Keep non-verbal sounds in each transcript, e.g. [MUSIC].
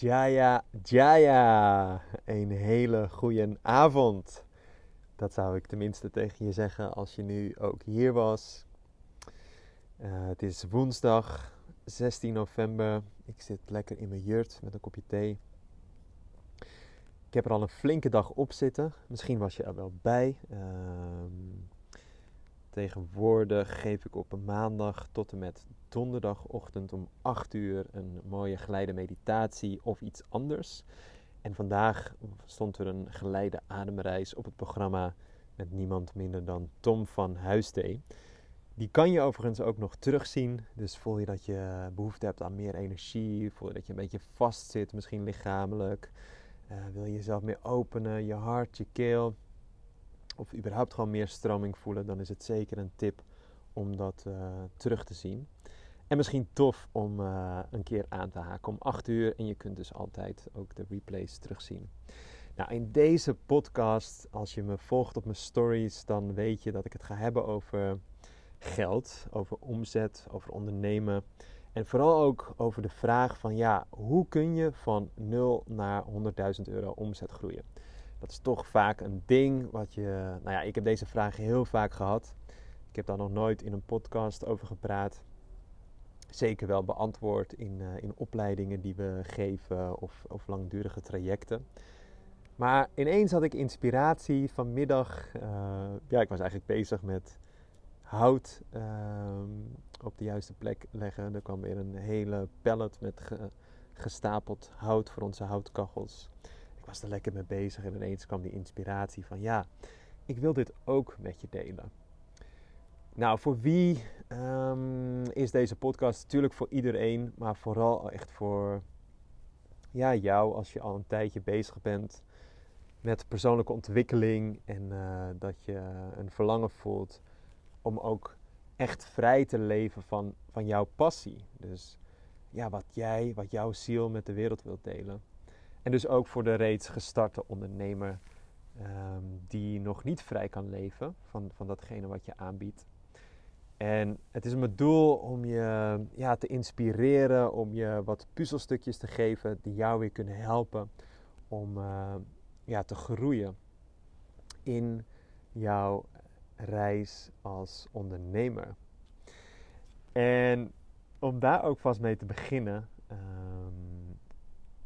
Jaya, Jaya. Een hele goede avond. Dat zou ik tenminste tegen je zeggen als je nu ook hier was. Uh, het is woensdag 16 november. Ik zit lekker in mijn jurt met een kopje thee. Ik heb er al een flinke dag op zitten. Misschien was je er wel bij. Uh, Tegenwoordig geef ik op een maandag tot en met donderdagochtend om 8 uur een mooie geleide meditatie of iets anders. En vandaag stond er een geleide ademreis op het programma met niemand minder dan Tom van Huisdee. Die kan je overigens ook nog terugzien. Dus voel je dat je behoefte hebt aan meer energie, voel je dat je een beetje vast zit, misschien lichamelijk. Uh, wil je jezelf meer openen, je hart, je keel of überhaupt gewoon meer stroming voelen, dan is het zeker een tip om dat uh, terug te zien. En misschien tof om uh, een keer aan te haken om 8 uur en je kunt dus altijd ook de replays terugzien. Nou, in deze podcast, als je me volgt op mijn stories, dan weet je dat ik het ga hebben over geld, over omzet, over ondernemen. En vooral ook over de vraag van ja, hoe kun je van 0 naar 100.000 euro omzet groeien? Dat is toch vaak een ding wat je. Nou ja, ik heb deze vraag heel vaak gehad. Ik heb daar nog nooit in een podcast over gepraat. Zeker wel beantwoord in, uh, in opleidingen die we geven of, of langdurige trajecten. Maar ineens had ik inspiratie vanmiddag. Uh, ja, ik was eigenlijk bezig met hout uh, op de juiste plek leggen. Er kwam weer een hele pallet met ge, gestapeld hout voor onze houtkachels was er lekker mee bezig en ineens kwam die inspiratie van ja, ik wil dit ook met je delen. Nou, voor wie um, is deze podcast? Natuurlijk voor iedereen, maar vooral echt voor ja, jou als je al een tijdje bezig bent met persoonlijke ontwikkeling en uh, dat je een verlangen voelt om ook echt vrij te leven van, van jouw passie. Dus ja, wat jij, wat jouw ziel met de wereld wilt delen. En dus ook voor de reeds gestarte ondernemer um, die nog niet vrij kan leven van, van datgene wat je aanbiedt. En het is mijn doel om je ja, te inspireren, om je wat puzzelstukjes te geven die jou weer kunnen helpen om uh, ja, te groeien in jouw reis als ondernemer. En om daar ook vast mee te beginnen, um,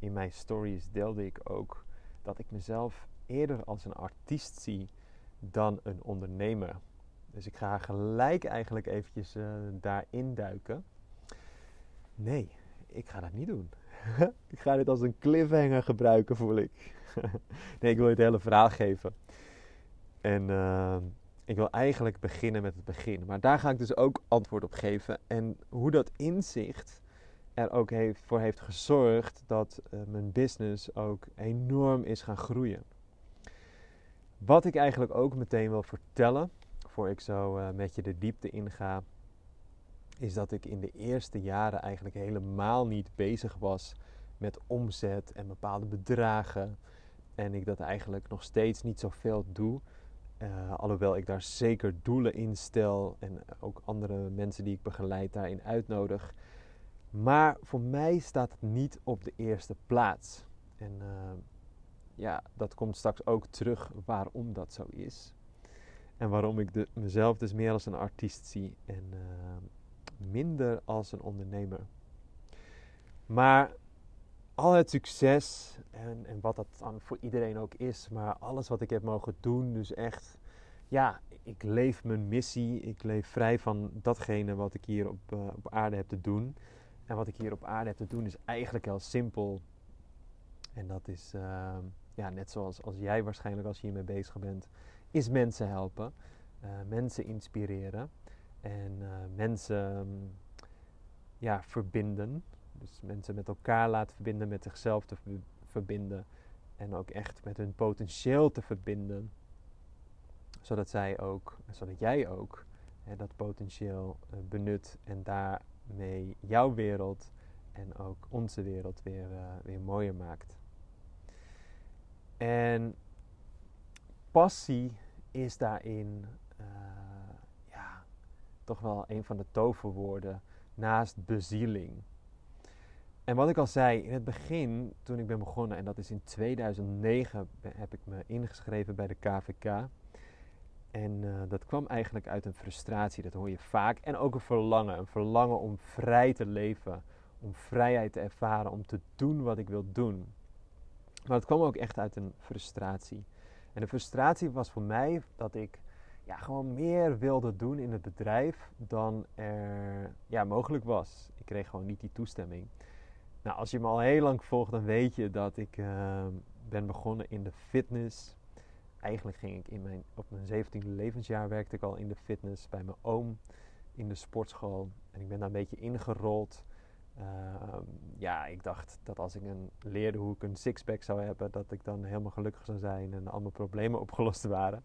in mijn stories deelde ik ook dat ik mezelf eerder als een artiest zie dan een ondernemer. Dus ik ga gelijk eigenlijk eventjes uh, daarin duiken. Nee, ik ga dat niet doen. [LAUGHS] ik ga dit als een cliffhanger gebruiken, voel ik. [LAUGHS] nee, ik wil je het hele verhaal geven. En uh, ik wil eigenlijk beginnen met het begin. Maar daar ga ik dus ook antwoord op geven. En hoe dat inzicht er ook heeft, voor heeft gezorgd dat uh, mijn business ook enorm is gaan groeien. Wat ik eigenlijk ook meteen wil vertellen, voor ik zo uh, met je de diepte inga, is dat ik in de eerste jaren eigenlijk helemaal niet bezig was met omzet en bepaalde bedragen. En ik dat eigenlijk nog steeds niet zoveel doe. Uh, alhoewel ik daar zeker doelen in stel en ook andere mensen die ik begeleid daarin uitnodig. Maar voor mij staat het niet op de eerste plaats. En uh, ja, dat komt straks ook terug waarom dat zo is. En waarom ik de, mezelf dus meer als een artiest zie en uh, minder als een ondernemer. Maar al het succes en, en wat dat dan voor iedereen ook is, maar alles wat ik heb mogen doen, dus echt, ja, ik leef mijn missie, ik leef vrij van datgene wat ik hier op, uh, op aarde heb te doen. En wat ik hier op aarde heb te doen is eigenlijk heel simpel. En dat is, uh, ja, net zoals als jij waarschijnlijk als je hiermee bezig bent, is mensen helpen, uh, mensen inspireren en uh, mensen ja, verbinden. Dus mensen met elkaar laten verbinden, met zichzelf te verbinden en ook echt met hun potentieel te verbinden. Zodat zij ook, zodat jij ook hè, dat potentieel benut en daar mee jouw wereld en ook onze wereld weer, uh, weer mooier maakt. En passie is daarin uh, toch wel een van de toverwoorden naast bezieling. En wat ik al zei, in het begin, toen ik ben begonnen, en dat is in 2009, heb ik me ingeschreven bij de KVK. En uh, dat kwam eigenlijk uit een frustratie, dat hoor je vaak. En ook een verlangen, een verlangen om vrij te leven, om vrijheid te ervaren, om te doen wat ik wil doen. Maar het kwam ook echt uit een frustratie. En de frustratie was voor mij dat ik ja, gewoon meer wilde doen in het bedrijf dan er ja, mogelijk was. Ik kreeg gewoon niet die toestemming. Nou, als je me al heel lang volgt, dan weet je dat ik uh, ben begonnen in de fitness. Eigenlijk ging ik in mijn, op mijn 17e levensjaar werkte ik al in de fitness bij mijn oom in de sportschool. En ik ben daar een beetje ingerold. Uh, ja, ik dacht dat als ik een, leerde hoe ik een sixpack zou hebben, dat ik dan helemaal gelukkig zou zijn en al mijn problemen [LAUGHS] opgelost waren.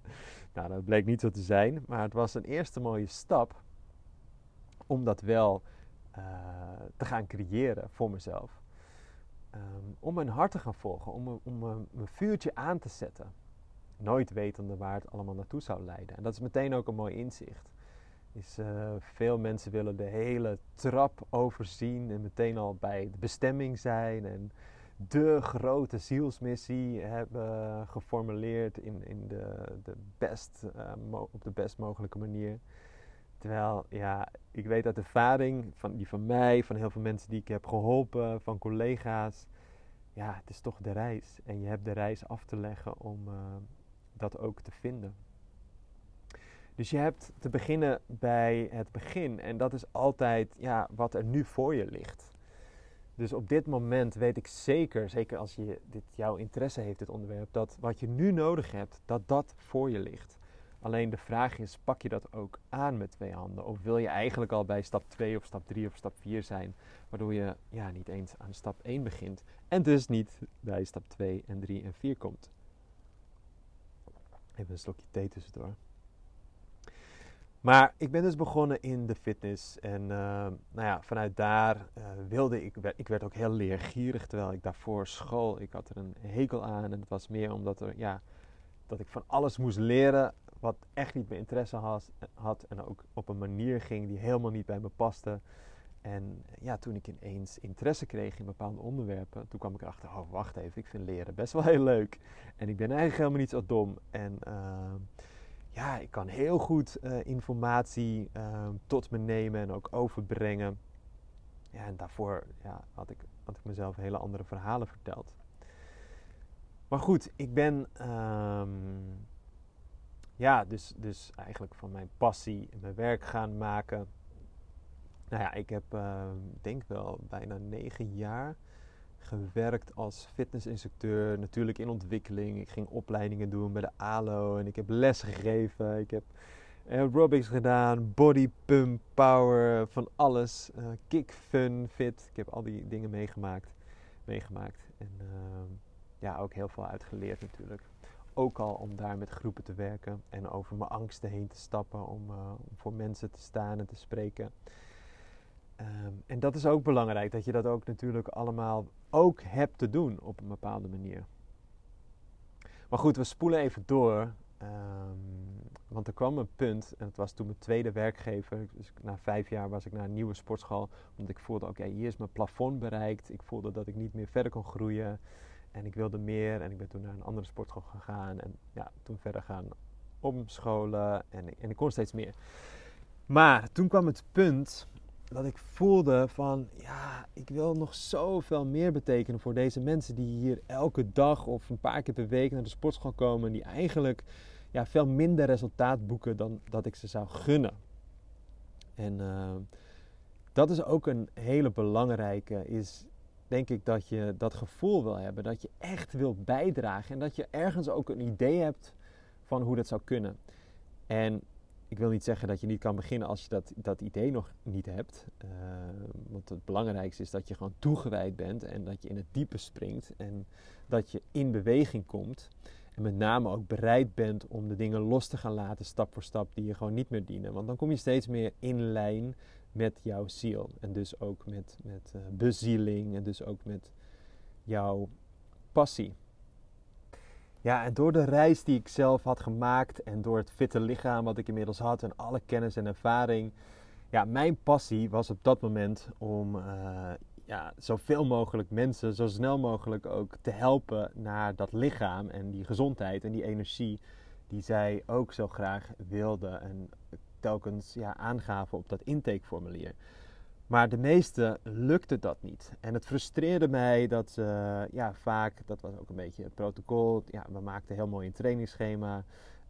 Nou, dat bleek niet zo te zijn, maar het was een eerste mooie stap om dat wel uh, te gaan creëren voor mezelf. Um, om mijn hart te gaan volgen, om, om mijn vuurtje aan te zetten. Nooit wetende waar het allemaal naartoe zou leiden. En dat is meteen ook een mooi inzicht. Is, uh, veel mensen willen de hele trap overzien en meteen al bij de bestemming zijn. En de grote zielsmissie hebben geformuleerd in, in de, de best, uh, op de best mogelijke manier. Terwijl, ja, ik weet uit ervaring, van, die van mij, van heel veel mensen die ik heb geholpen, van collega's. Ja, het is toch de reis. En je hebt de reis af te leggen om uh, dat ook te vinden. Dus je hebt te beginnen bij het begin. En dat is altijd ja, wat er nu voor je ligt. Dus op dit moment weet ik zeker, zeker als je dit, jouw interesse heeft, dit onderwerp, dat wat je nu nodig hebt, dat dat voor je ligt. Alleen de vraag is, pak je dat ook aan met twee handen? Of wil je eigenlijk al bij stap 2 of stap 3 of stap 4 zijn, waardoor je ja, niet eens aan stap 1 begint en dus niet bij stap 2 en 3 en 4 komt? Even een slokje thee tussendoor. Maar ik ben dus begonnen in de fitness. En uh, nou ja, vanuit daar uh, wilde ik, ik werd ook heel leergierig terwijl ik daarvoor school. Ik had er een hekel aan en het was meer omdat er, ja, dat ik van alles moest leren wat echt niet mijn interesse had, had en ook op een manier ging die helemaal niet bij me paste. En ja, toen ik ineens interesse kreeg in bepaalde onderwerpen, toen kwam ik erachter, oh wacht even, ik vind leren best wel heel leuk. En ik ben eigenlijk helemaal niet zo dom. En uh, ja, ik kan heel goed uh, informatie uh, tot me nemen en ook overbrengen. Ja, en daarvoor ja, had, ik, had ik mezelf hele andere verhalen verteld. Maar goed, ik ben um, ja, dus, dus eigenlijk van mijn passie mijn werk gaan maken. Nou ja, ik heb uh, denk wel bijna negen jaar gewerkt als fitnessinstructeur. Natuurlijk in ontwikkeling. Ik ging opleidingen doen bij de ALO en ik heb les gegeven. Ik heb aerobics gedaan, body pump, power, van alles. Uh, kick, fun, fit. Ik heb al die dingen meegemaakt. meegemaakt. En uh, ja, ook heel veel uitgeleerd natuurlijk ook al om daar met groepen te werken en over mijn angsten heen te stappen om, uh, om voor mensen te staan en te spreken. Um, en dat is ook belangrijk, dat je dat ook natuurlijk allemaal ook hebt te doen op een bepaalde manier. Maar goed, we spoelen even door. Um, want er kwam een punt, en het was toen mijn tweede werkgever. Dus na vijf jaar was ik naar een nieuwe sportschool. Omdat ik voelde, oké, hier is mijn plafond bereikt. Ik voelde dat ik niet meer verder kon groeien. En ik wilde meer en ik ben toen naar een andere sportschool gegaan en ja, toen verder gaan omscholen en en ik kon steeds meer. Maar toen kwam het punt dat ik voelde van ja, ik wil nog zoveel meer betekenen voor deze mensen die hier elke dag of een paar keer per week naar de sportschool komen en die eigenlijk ja, veel minder resultaat boeken dan dat ik ze zou gunnen. En uh, dat is ook een hele belangrijke, is denk ik dat je dat gevoel wil hebben. Dat je echt wilt bijdragen. En dat je ergens ook een idee hebt van hoe dat zou kunnen. En ik wil niet zeggen dat je niet kan beginnen als je dat, dat idee nog niet hebt. Uh, want het belangrijkste is dat je gewoon toegewijd bent en dat je in het diepe springt en dat je in beweging komt. En met name ook bereid bent om de dingen los te gaan laten, stap voor stap, die je gewoon niet meer dienen. Want dan kom je steeds meer in lijn met jouw ziel. En dus ook met, met uh, bezieling en dus ook met jouw passie. Ja, en door de reis die ik zelf had gemaakt en door het fitte lichaam wat ik inmiddels had en alle kennis en ervaring. Ja, mijn passie was op dat moment om uh, ja, zoveel mogelijk mensen zo snel mogelijk ook te helpen naar dat lichaam en die gezondheid en die energie die zij ook zo graag wilden en telkens ja, aangaven op dat intakeformulier. Maar de meeste lukte dat niet. En het frustreerde mij dat uh, ja, vaak, dat was ook een beetje het protocol. Ja, we maakten heel mooi een trainingsschema.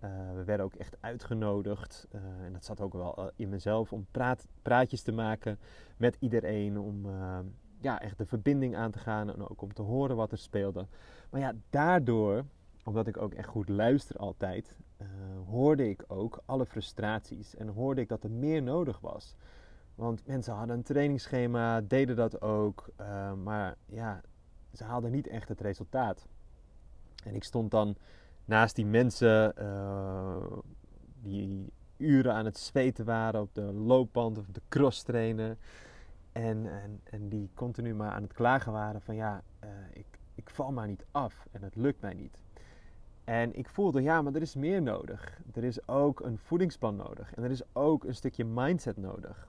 Uh, we werden ook echt uitgenodigd. Uh, en dat zat ook wel in mezelf om praat, praatjes te maken met iedereen. Om ja, echt de verbinding aan te gaan en ook om te horen wat er speelde. Maar ja, daardoor, omdat ik ook echt goed luister altijd, hoorde ik ook alle frustraties. En hoorde ik dat er meer nodig was. Want mensen hadden een trainingsschema, deden dat ook, uh, maar ja, ze haalden niet echt het resultaat. En ik stond dan naast die mensen uh, die uren aan het zweten waren op de loopband of de cross trainer. En, en, en die continu maar aan het klagen waren van ja, uh, ik, ik val maar niet af en het lukt mij niet. En ik voelde, ja, maar er is meer nodig. Er is ook een voedingsplan nodig. En er is ook een stukje mindset nodig.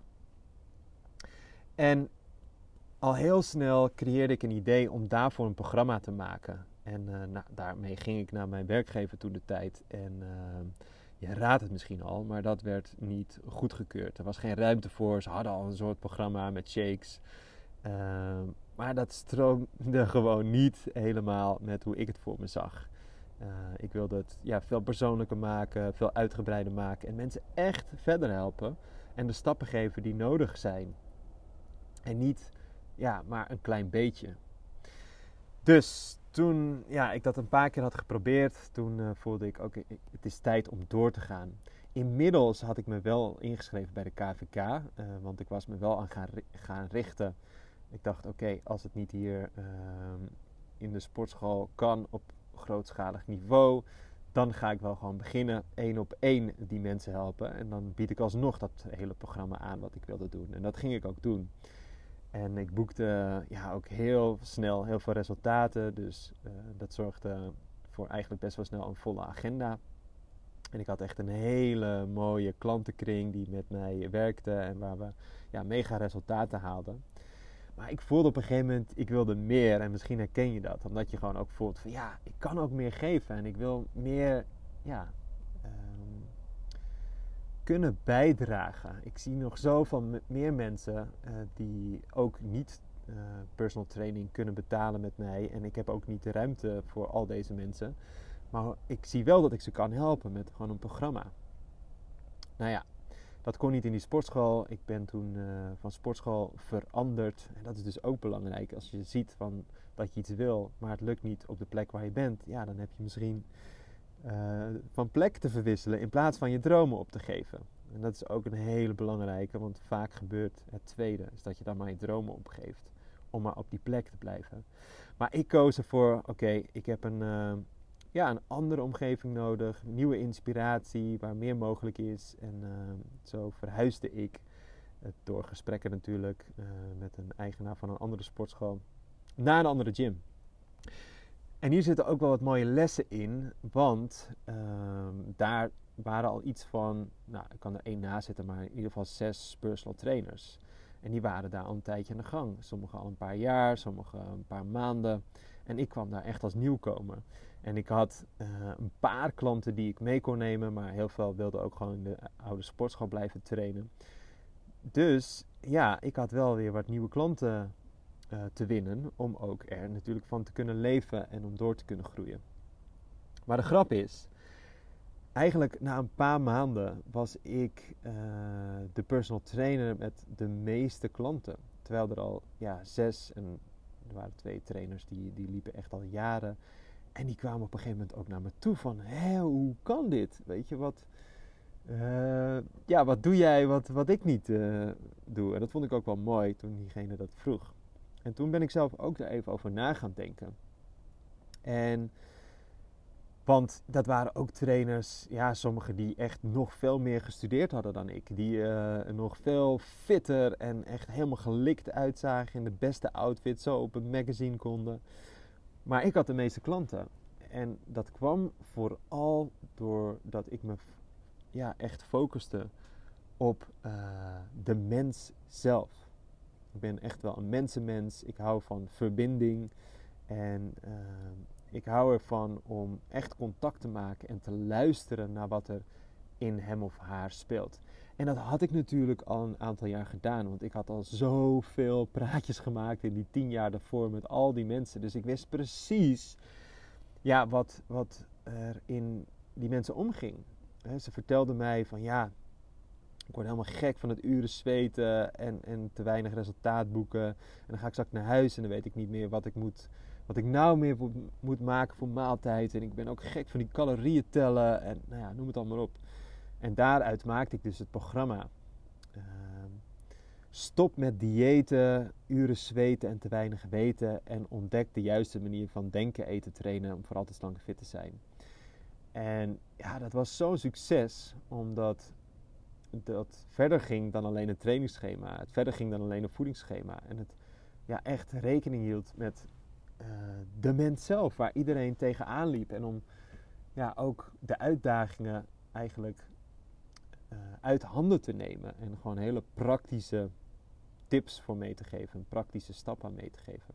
En al heel snel creëerde ik een idee om daarvoor een programma te maken. En uh, nou, daarmee ging ik naar mijn werkgever toen de tijd. En uh, je raadt het misschien al, maar dat werd niet goedgekeurd. Er was geen ruimte voor. Ze hadden al een soort programma met shakes. Uh, maar dat stroomde [LAUGHS] gewoon niet helemaal met hoe ik het voor me zag. ik wilde het ja, veel persoonlijker maken, veel uitgebreider maken. En mensen echt verder helpen. En de stappen geven die nodig zijn en niet, ja, maar een klein beetje. Dus toen ja, ik dat een paar keer had geprobeerd, toen uh, voelde ik, oké, het is tijd om door te gaan. Inmiddels had ik me wel ingeschreven bij de KVK, eh, want ik was me wel aan gaan, gaan richten. Ik dacht, oké, als het niet hier uh, in de sportschool kan op grootschalig niveau, dan ga ik wel gewoon beginnen één op één die mensen helpen. En dan bied ik alsnog dat hele programma aan wat ik wilde doen. En dat ging ik ook doen. En ik boekte ja, ook heel snel heel veel resultaten. Dus uh, dat zorgde voor eigenlijk best wel snel een volle agenda. En ik had echt een hele mooie klantenkring die met mij werkte en waar we ja, mega resultaten haalden. Maar ik voelde op een gegeven moment, ik wilde meer. En misschien herken je dat. Omdat je gewoon ook voelt van ja, ik kan ook meer geven. En ik wil meer ja, kunnen bijdragen. Ik zie nog zoveel meer mensen uh, die ook niet uh, personal training kunnen betalen met mij. En ik heb ook niet de ruimte voor al deze mensen. Maar ik zie wel dat ik ze kan helpen met gewoon een programma. Nou ja, dat kon niet in die sportschool. Ik ben toen uh, van sportschool veranderd. En dat is dus ook belangrijk. Als je ziet van dat je iets wil, maar het lukt niet op de plek waar je bent. Ja, dan heb je misschien uh, van plek te verwisselen in plaats van je dromen op te geven. En dat is ook een hele belangrijke, want vaak gebeurt het tweede, is dat je dan maar je dromen opgeeft om maar op die plek te blijven. Maar ik koos ervoor, oké, ik heb een, uh, ja, een andere omgeving nodig, nieuwe inspiratie, waar meer mogelijk is. En uh, zo verhuisde ik, door gesprekken natuurlijk, met een eigenaar van een andere sportschool, naar een andere gym. En hier zitten ook wel wat mooie lessen in, want uh, daar waren al iets van, nou ik kan er één na zitten, maar in ieder geval zes personal trainers. En die waren daar al een tijdje aan de gang. Sommigen al een paar jaar, sommigen een paar maanden. En ik kwam daar echt als nieuwkomer. En ik had uh, een paar klanten die ik mee kon nemen, maar heel veel wilden ook gewoon in de oude sportschool blijven trainen. Dus ja, ik had wel weer wat nieuwe klanten uh, te winnen. Om ook er natuurlijk van te kunnen leven en om door te kunnen groeien. Maar de grap is, eigenlijk na een paar maanden was ik uh, de personal trainer met de meeste klanten. Terwijl er al ja, zes en er waren twee trainers die, die liepen echt al jaren. En die kwamen op een gegeven moment ook naar me toe van, hé, hoe kan dit? Weet je, wat, uh, ja, wat doe jij wat, wat ik niet doe? En dat vond ik ook wel mooi toen diegene dat vroeg. En toen ben ik zelf ook er even over na gaan denken. En, want dat waren ook trainers, ja, sommigen die echt nog veel meer gestudeerd hadden dan ik. Die uh, nog veel fitter en echt helemaal gelikt uitzagen in de beste outfit, zo op een magazine konden. Maar ik had de meeste klanten. En dat kwam vooral doordat ik me ja, echt focuste op uh, de mens zelf. Ik ben echt wel een mensenmens. Ik hou van verbinding. En ehm, ik hou ervan om echt contact te maken en te luisteren naar wat er in hem of haar speelt. En dat had ik natuurlijk al een aantal jaar gedaan, want ik had al zoveel praatjes gemaakt in die tien jaar daarvoor met al die mensen. Dus ik wist precies ja, wat, wat er in die mensen omging. ze vertelden mij van ja, ik word helemaal gek van het uren zweten en, en te weinig resultaat boeken. En dan ga ik straks naar huis en dan weet ik niet meer wat ik moet wat ik nou meer moet maken voor maaltijd. En ik ben ook gek van die calorieën tellen. En nou ja, noem het allemaal op. En daaruit maakte ik dus het programma. Ehm, stop met diëten, uren zweten en te weinig weten. En ontdek de juiste manier van denken, eten, trainen om vooral te slank en fit te zijn. En ja, dat was zo'n succes, omdat dat verder ging dan alleen een trainingsschema. Het verder ging dan alleen een voedingsschema. En het ja, echt rekening hield met uh, de mens zelf, waar iedereen tegenaan liep. En om ja, ook de uitdagingen eigenlijk uh, uit handen te nemen. En gewoon hele praktische tips voor mee te geven, praktische stappen mee te geven.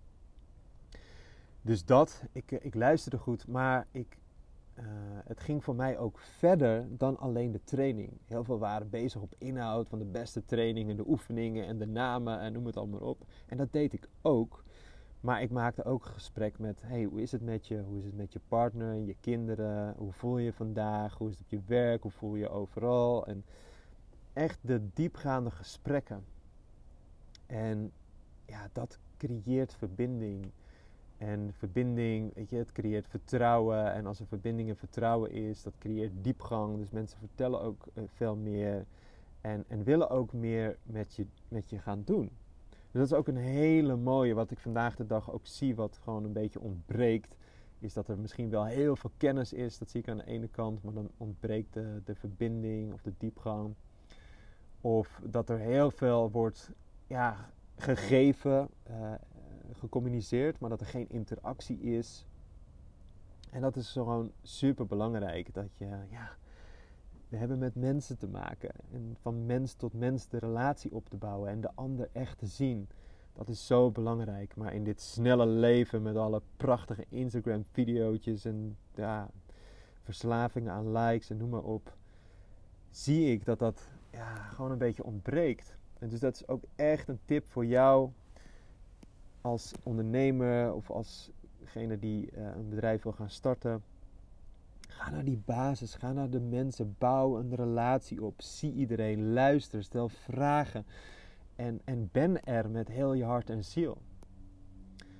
Dus dat, ik, ik luisterde goed, maar ik, uh, het ging voor mij ook verder dan alleen de training. Heel veel waren bezig op inhoud van de beste trainingen, de oefeningen en de namen en noem het allemaal op. En dat deed ik ook. Maar ik maakte ook gesprek met, hey, hoe is het met je? Hoe is het met je partner, je kinderen? Hoe voel je vandaag? Hoe is het op je werk? Hoe voel je overal? En echt de diepgaande gesprekken. En ja, dat creëert verbinding. En verbinding, weet je, het creëert vertrouwen. En als er verbinding en vertrouwen is, dat creëert diepgang. Dus mensen vertellen ook uh, veel meer. En, en willen ook meer met je, met je gaan doen. Dus dat is ook een hele mooie, wat ik vandaag de dag ook zie, wat gewoon een beetje ontbreekt. Is dat er misschien wel heel veel kennis is, dat zie ik aan de ene kant, maar dan ontbreekt de, de verbinding of de diepgang. Of dat er heel veel wordt ja, gegeven, uh, gecommuniceerd, maar dat er geen interactie is. En dat is gewoon super belangrijk. Dat je, ja, we hebben met mensen te maken. En van mens tot mens de relatie op te bouwen en de ander echt te zien. Dat is zo belangrijk. Maar in dit snelle leven met alle prachtige Instagram-video's en ja, verslavingen aan likes en noem maar op, zie ik dat dat ja, gewoon een beetje ontbreekt. En dus dat is ook echt een tip voor jou als ondernemer of als degene die uh, een bedrijf wil gaan starten Ga naar die basis, ga naar de mensen, bouw een relatie op, zie iedereen, luister, stel vragen en, en ben er met heel je hart en ziel.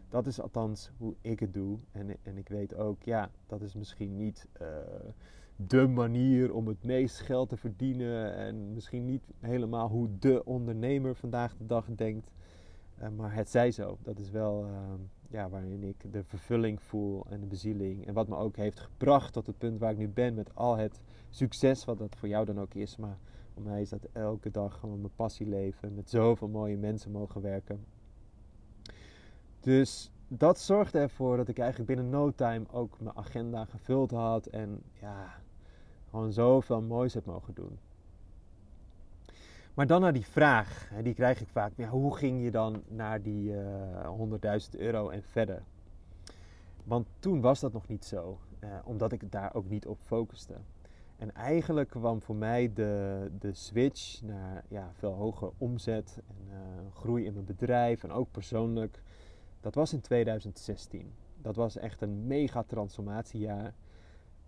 Dat is althans hoe ik het doe. En, en ik weet ook, ja, dat is misschien niet uh, de manier om het meest geld te verdienen. En misschien niet helemaal hoe de ondernemer vandaag de dag denkt. Uh, maar het zij zo. Dat is wel uh, ja, waarin ik de vervulling voel en de bezieling. En wat me ook heeft gebracht tot het punt waar ik nu ben met al het succes wat dat voor jou dan ook is. Maar voor mij is dat elke dag gewoon mijn passie leven. Met zoveel mooie mensen mogen werken. Dus dat zorgde ervoor dat ik eigenlijk binnen no time ook mijn agenda gevuld had. En ja, gewoon zoveel moois heb mogen doen. Maar dan naar die vraag, die krijg ik vaak. Ja, hoe ging je dan naar die uh, eh, 100.000 euro en verder? Want toen was dat nog niet zo, uh, omdat ik daar ook niet op focuste. En eigenlijk kwam voor mij de, de switch naar ja, veel hoger omzet en uh, groei in mijn bedrijf en ook persoonlijk. Dat was in 2016. Dat was echt een mega transformatiejaar.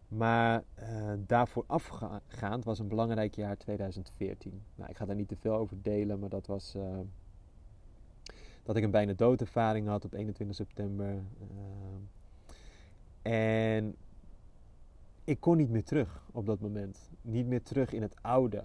Maar uh, daarvoor afgaand was een belangrijk jaar 2014. Nou, ik ga daar niet te veel over delen, maar dat was uh, dat ik een bijna doodervaring had op 21 september. Uh, en ik kon niet meer terug op dat moment. Niet meer terug in het oude.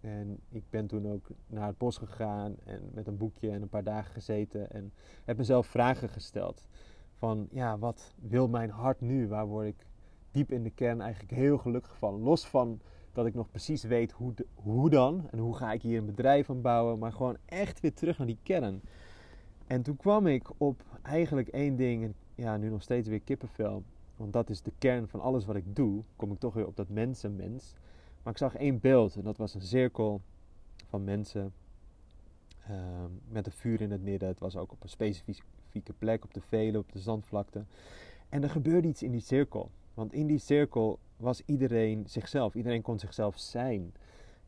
En ik ben toen ook naar het bos gegaan en met een boekje en een paar dagen gezeten en heb mezelf vragen gesteld. Van ja, wat wil mijn hart nu? Waar word ik diep in de kern eigenlijk heel gelukkig van. Los van dat ik nog precies weet hoe, hoe dan en hoe ga ik hier een bedrijf aan bouwen, maar gewoon echt weer terug naar die kern. En toen kwam ik op eigenlijk één ding, en ja, nu nog steeds weer kippenvel, want dat is de kern van alles wat ik doe. Kom ik toch weer op dat mensenmens. Maar ik zag één beeld en dat was een cirkel van mensen. Ehm, met een vuur in het midden. Het was ook op een specifieke plek, op de velen, op de zandvlakte. En er gebeurde iets in die cirkel. Want in die cirkel was iedereen zichzelf. Iedereen kon zichzelf zijn.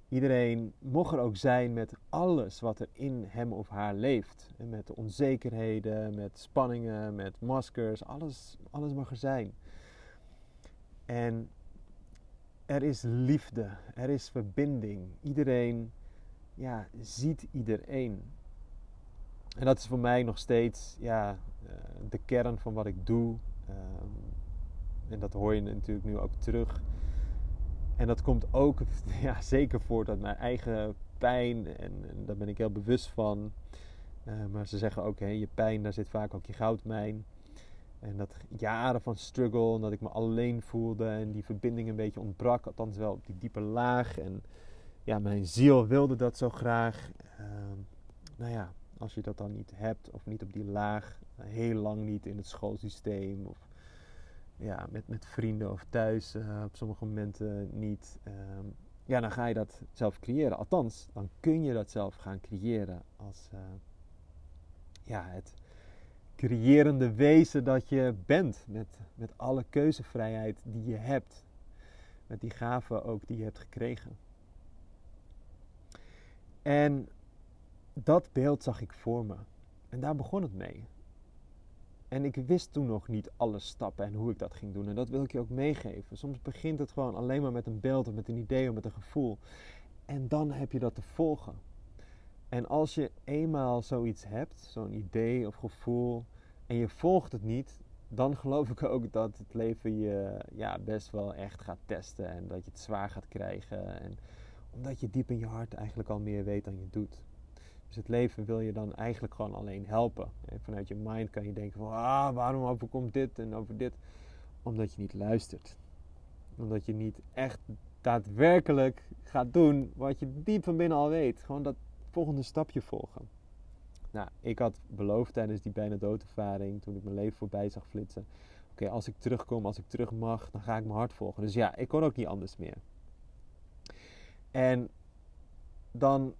Iedereen mocht er ook zijn met alles wat er in hem of haar leeft. Met onzekerheden, met spanningen, met maskers. Alles, alles mag er zijn. En er is liefde, er is verbinding. Iedereen ja, ziet iedereen. En dat is voor mij nog steeds ja, eh, de kern van wat ik doe. Ehm, en dat hoor je natuurlijk nu ook terug. En dat komt ook [LAUGHS] ja, zeker voort uit mijn eigen pijn. En, daar ben ik heel bewust van. Uh, maar ze zeggen ook, hè, je pijn, daar zit vaak ook je goudmijn. En dat jaren van struggle, en dat ik me alleen voelde en die verbinding een beetje ontbrak. Althans wel op die diepe laag. En ja, mijn ziel wilde dat zo graag. Uh, nou ja, als je dat dan niet hebt of niet op die laag, heel lang niet in het schoolsysteem ja, met, met vrienden of thuis uh, op sommige momenten niet. Um, ja, dan ga je dat zelf creëren. Althans, dan kun je dat zelf gaan creëren als uh, ja, het creërende wezen dat je bent. Met, met alle keuzevrijheid die je hebt. Met die gaven ook die je hebt gekregen. En dat beeld zag ik voor me. En daar begon het mee. En ik wist toen nog niet alle stappen en hoe ik dat ging doen. En dat wil ik je ook meegeven. Soms begint het gewoon alleen maar met een beeld of met een idee of met een gevoel. En dan heb je dat te volgen. En als je eenmaal zoiets hebt, zo'n idee of gevoel, en je volgt het niet, dan geloof ik ook dat het leven je ja, best wel echt gaat testen en dat je het zwaar gaat krijgen. En omdat je diep in je hart eigenlijk al meer weet dan je doet. Dus het leven wil je dan eigenlijk gewoon alleen helpen. En vanuit je mind kan je denken van, ah, waarom overkomt dit en over dit? Omdat je niet luistert. Omdat je niet echt daadwerkelijk gaat doen wat je diep van binnen al weet. Gewoon dat volgende stapje volgen. Nou, ik had beloofd tijdens die bijna doodervaring, toen ik mijn leven voorbij zag flitsen. Oké, als ik terugkom, als ik terug mag, dan ga ik mijn hart volgen. Dus ja, ik kon ook niet anders meer. En dan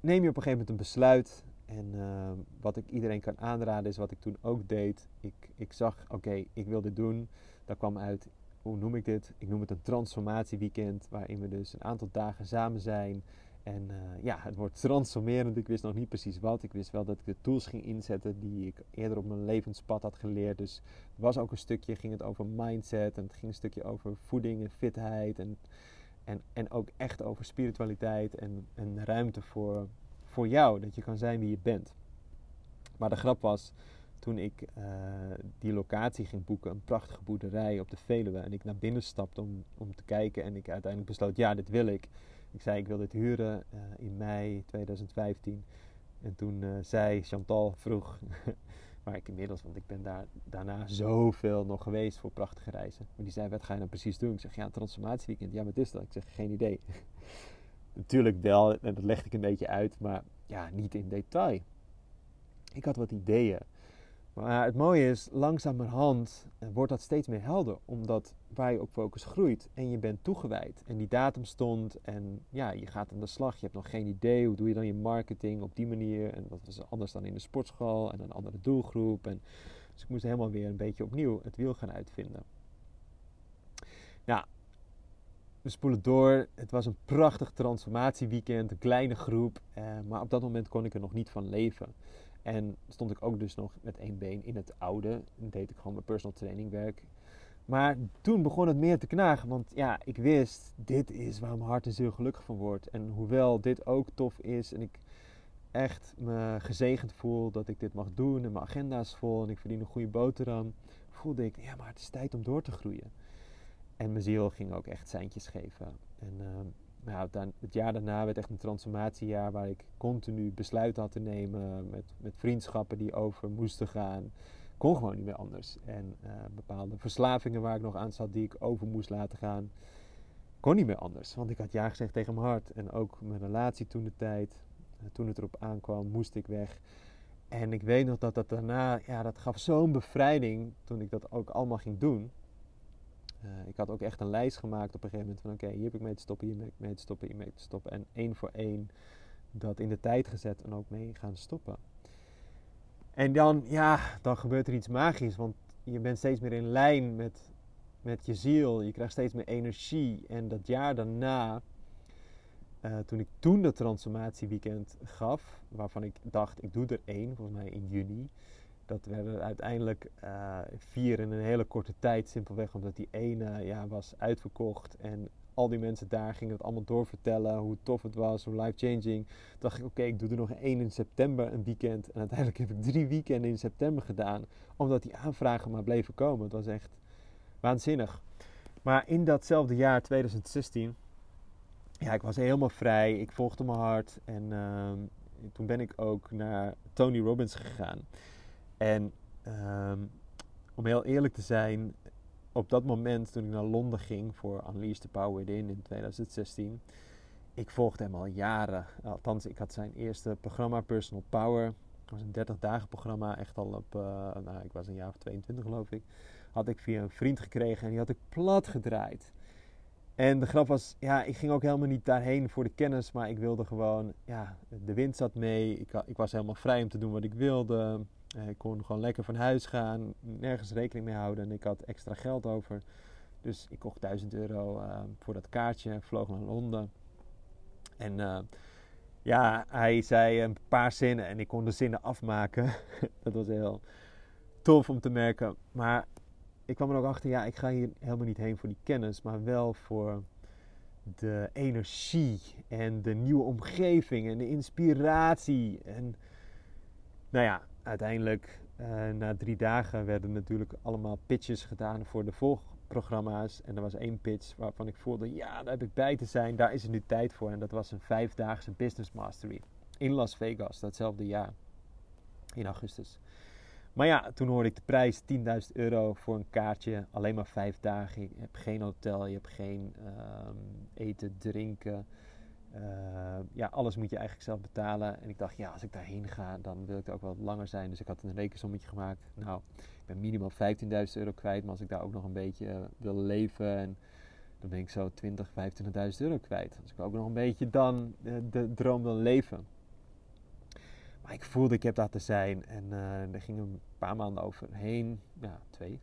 neem je op een gegeven moment een besluit. En uh, wat ik iedereen kan aanraden is wat ik toen ook deed. Ik, ik zag, oké, ik wil dit doen. Daar kwam uit, hoe noem ik dit? Ik noem het een transformatieweekend. Waarin we dus een aantal dagen samen zijn. En uh, ja, het wordt transformerend. Ik wist nog niet precies wat. Ik wist wel dat ik de tools ging inzetten die ik eerder op mijn levenspad had geleerd. Dus er was ook een stukje, ging het over mindset. En het ging een stukje over voeding en fitheid. En en, en ook echt over spiritualiteit en, en ruimte voor, voor jou, dat je kan zijn wie je bent. Maar de grap was, toen ik uh, die locatie ging boeken, een prachtige boerderij op de Veluwe, en ik naar binnen stapte om, om te kijken en ik uiteindelijk besloot, ja, dit wil ik. Ik zei, ik wil dit huren uh, in mei 2015. En toen uh, zei Chantal vroeg, [LAUGHS] Maar ik inmiddels, want ik ben daar daarna zoveel nog geweest voor prachtige reizen. Maar die zei, wat ga je nou precies doen? Ik zeg, ja, transformatieweekend. Ja, wat is dat? Ik zeg, geen idee. [LAUGHS] Natuurlijk wel, en dat legde ik een beetje uit, maar ja, niet in detail. Ik had wat ideeën. Maar het mooie is, langzamerhand eh, wordt dat steeds meer helder. Omdat waar je op focus groeit en je bent toegewijd. En die datum stond en ja, je gaat aan de slag. Je hebt nog geen idee, hoe doe je dan je marketing op die manier. En dat was anders dan in de sportschool en een andere doelgroep. En, dus ik moest helemaal weer een beetje opnieuw het wiel gaan uitvinden. Nou, we spoelen door. Het was een prachtig transformatieweekend, een kleine groep. Eh, maar op dat moment kon ik er nog niet van leven. En stond ik ook dus nog met één been in het oude. En deed ik gewoon mijn personal training werk. Maar toen begon het meer te knagen. Want ja, ik wist, dit is waar mijn hart en ziel gelukkig van wordt. En hoewel dit ook tof is en ik echt me gezegend voel dat ik dit mag doen. En mijn agenda is vol en ik verdien een goede boterham. Voelde ik, ja, maar het is tijd om door te groeien. En mijn ziel ging ook echt seintjes geven. En ehm, nou, dan, het jaar daarna werd echt een transformatiejaar waar ik continu besluiten had te nemen met, met vriendschappen die over moesten gaan. Kon gewoon niet meer anders. En uh, bepaalde verslavingen waar ik nog aan zat die ik over moest laten gaan, kon niet meer anders. Want ik had ja gezegd tegen mijn hart. En ook mijn relatie toen de tijd, uh, toen het erop aankwam, moest ik weg. En ik weet nog dat dat daarna, ja, dat gaf zo'n bevrijding toen ik dat ook allemaal ging doen. Uh, ik had ook echt een lijst gemaakt op een gegeven moment van oké, hier heb ik mee te stoppen, hier heb ik mee te stoppen, hier mee te stoppen. En één voor één dat in de tijd gezet en ook mee gaan stoppen. En dan, ja, dan gebeurt er iets magisch, want je bent steeds meer in lijn met, met je ziel. Je krijgt steeds meer energie. En dat jaar daarna, uh, toen ik toen dat transformatieweekend gaf, waarvan ik dacht, ik doe er één, volgens mij in juni. Dat werden uiteindelijk uh, vier in een hele korte tijd, simpelweg omdat die ene ja, was uitverkocht. En al die mensen daar gingen het allemaal doorvertellen hoe tof het was, hoe life-changing. Dacht ik, oké, ik doe er nog één in september, een weekend. En uiteindelijk heb ik drie weekenden in september gedaan, omdat die aanvragen maar bleven komen. Het was echt waanzinnig. Maar in datzelfde jaar, 2016, ja, ik was helemaal vrij. Ik volgde mijn hart. En ehm, toen ben ik ook naar Tony Robbins gegaan. En ehm, om heel eerlijk te zijn, op dat moment toen ik naar Londen ging voor Unleash the Power Within in 2016, ik volgde hem al jaren. Althans, ik had zijn eerste programma Personal Power. Was een 30 dagen programma, echt al op, uh, nou ik was een jaar of 22 geloof ik. Had ik via een vriend gekregen en die had ik plat gedraaid. En de grap was, ja, ik ging ook helemaal niet daarheen voor de kennis, maar ik wilde gewoon, ja, de wind zat mee. Ik, ik was helemaal vrij om te doen wat ik wilde. Eh, ik kon gewoon lekker van huis gaan, nergens rekening mee houden en ik had extra geld over. Dus ik kocht 1000 euro uh, voor dat kaartje, vloog naar Londen. En uh, ja, hij zei een paar zinnen en ik kon de zinnen afmaken. [LAUGHS] dat was heel tof om te merken. Maar ik kwam er ook achter, ja, ik ga hier helemaal niet heen voor die kennis, maar wel voor de energie en de nieuwe omgeving en de inspiratie. En nou ja, uiteindelijk uh, na drie dagen werden natuurlijk allemaal pitches gedaan voor de volgprogramma's. En er was één pitch waarvan ik voelde, ja, daar heb ik bij te zijn. Daar is er nu tijd voor. En dat was een vijfdaagse business mastery in Las Vegas, datzelfde jaar, in augustus. Maar ja, toen hoorde ik de prijs 10.000 euro voor een kaartje. Alleen maar vijf dagen. Je hebt geen hotel, je hebt geen um, eten, drinken. Uh, ja, alles moet je eigenlijk zelf betalen. En ik dacht, ja, als ik daarheen ga, dan wil ik er ook wel langer zijn. Dus ik had een rekensommetje gemaakt. Nou, ik ben minimaal 15.000 euro kwijt. Maar als ik daar ook nog een beetje uh, wil leven, en dan ben ik zo 20, 25.000 euro kwijt. Als ik ook nog een beetje dan uh, de droom wil leven. Maar ik voelde, ik heb daar te zijn. En er gingen een paar maanden overheen. Ja, twee.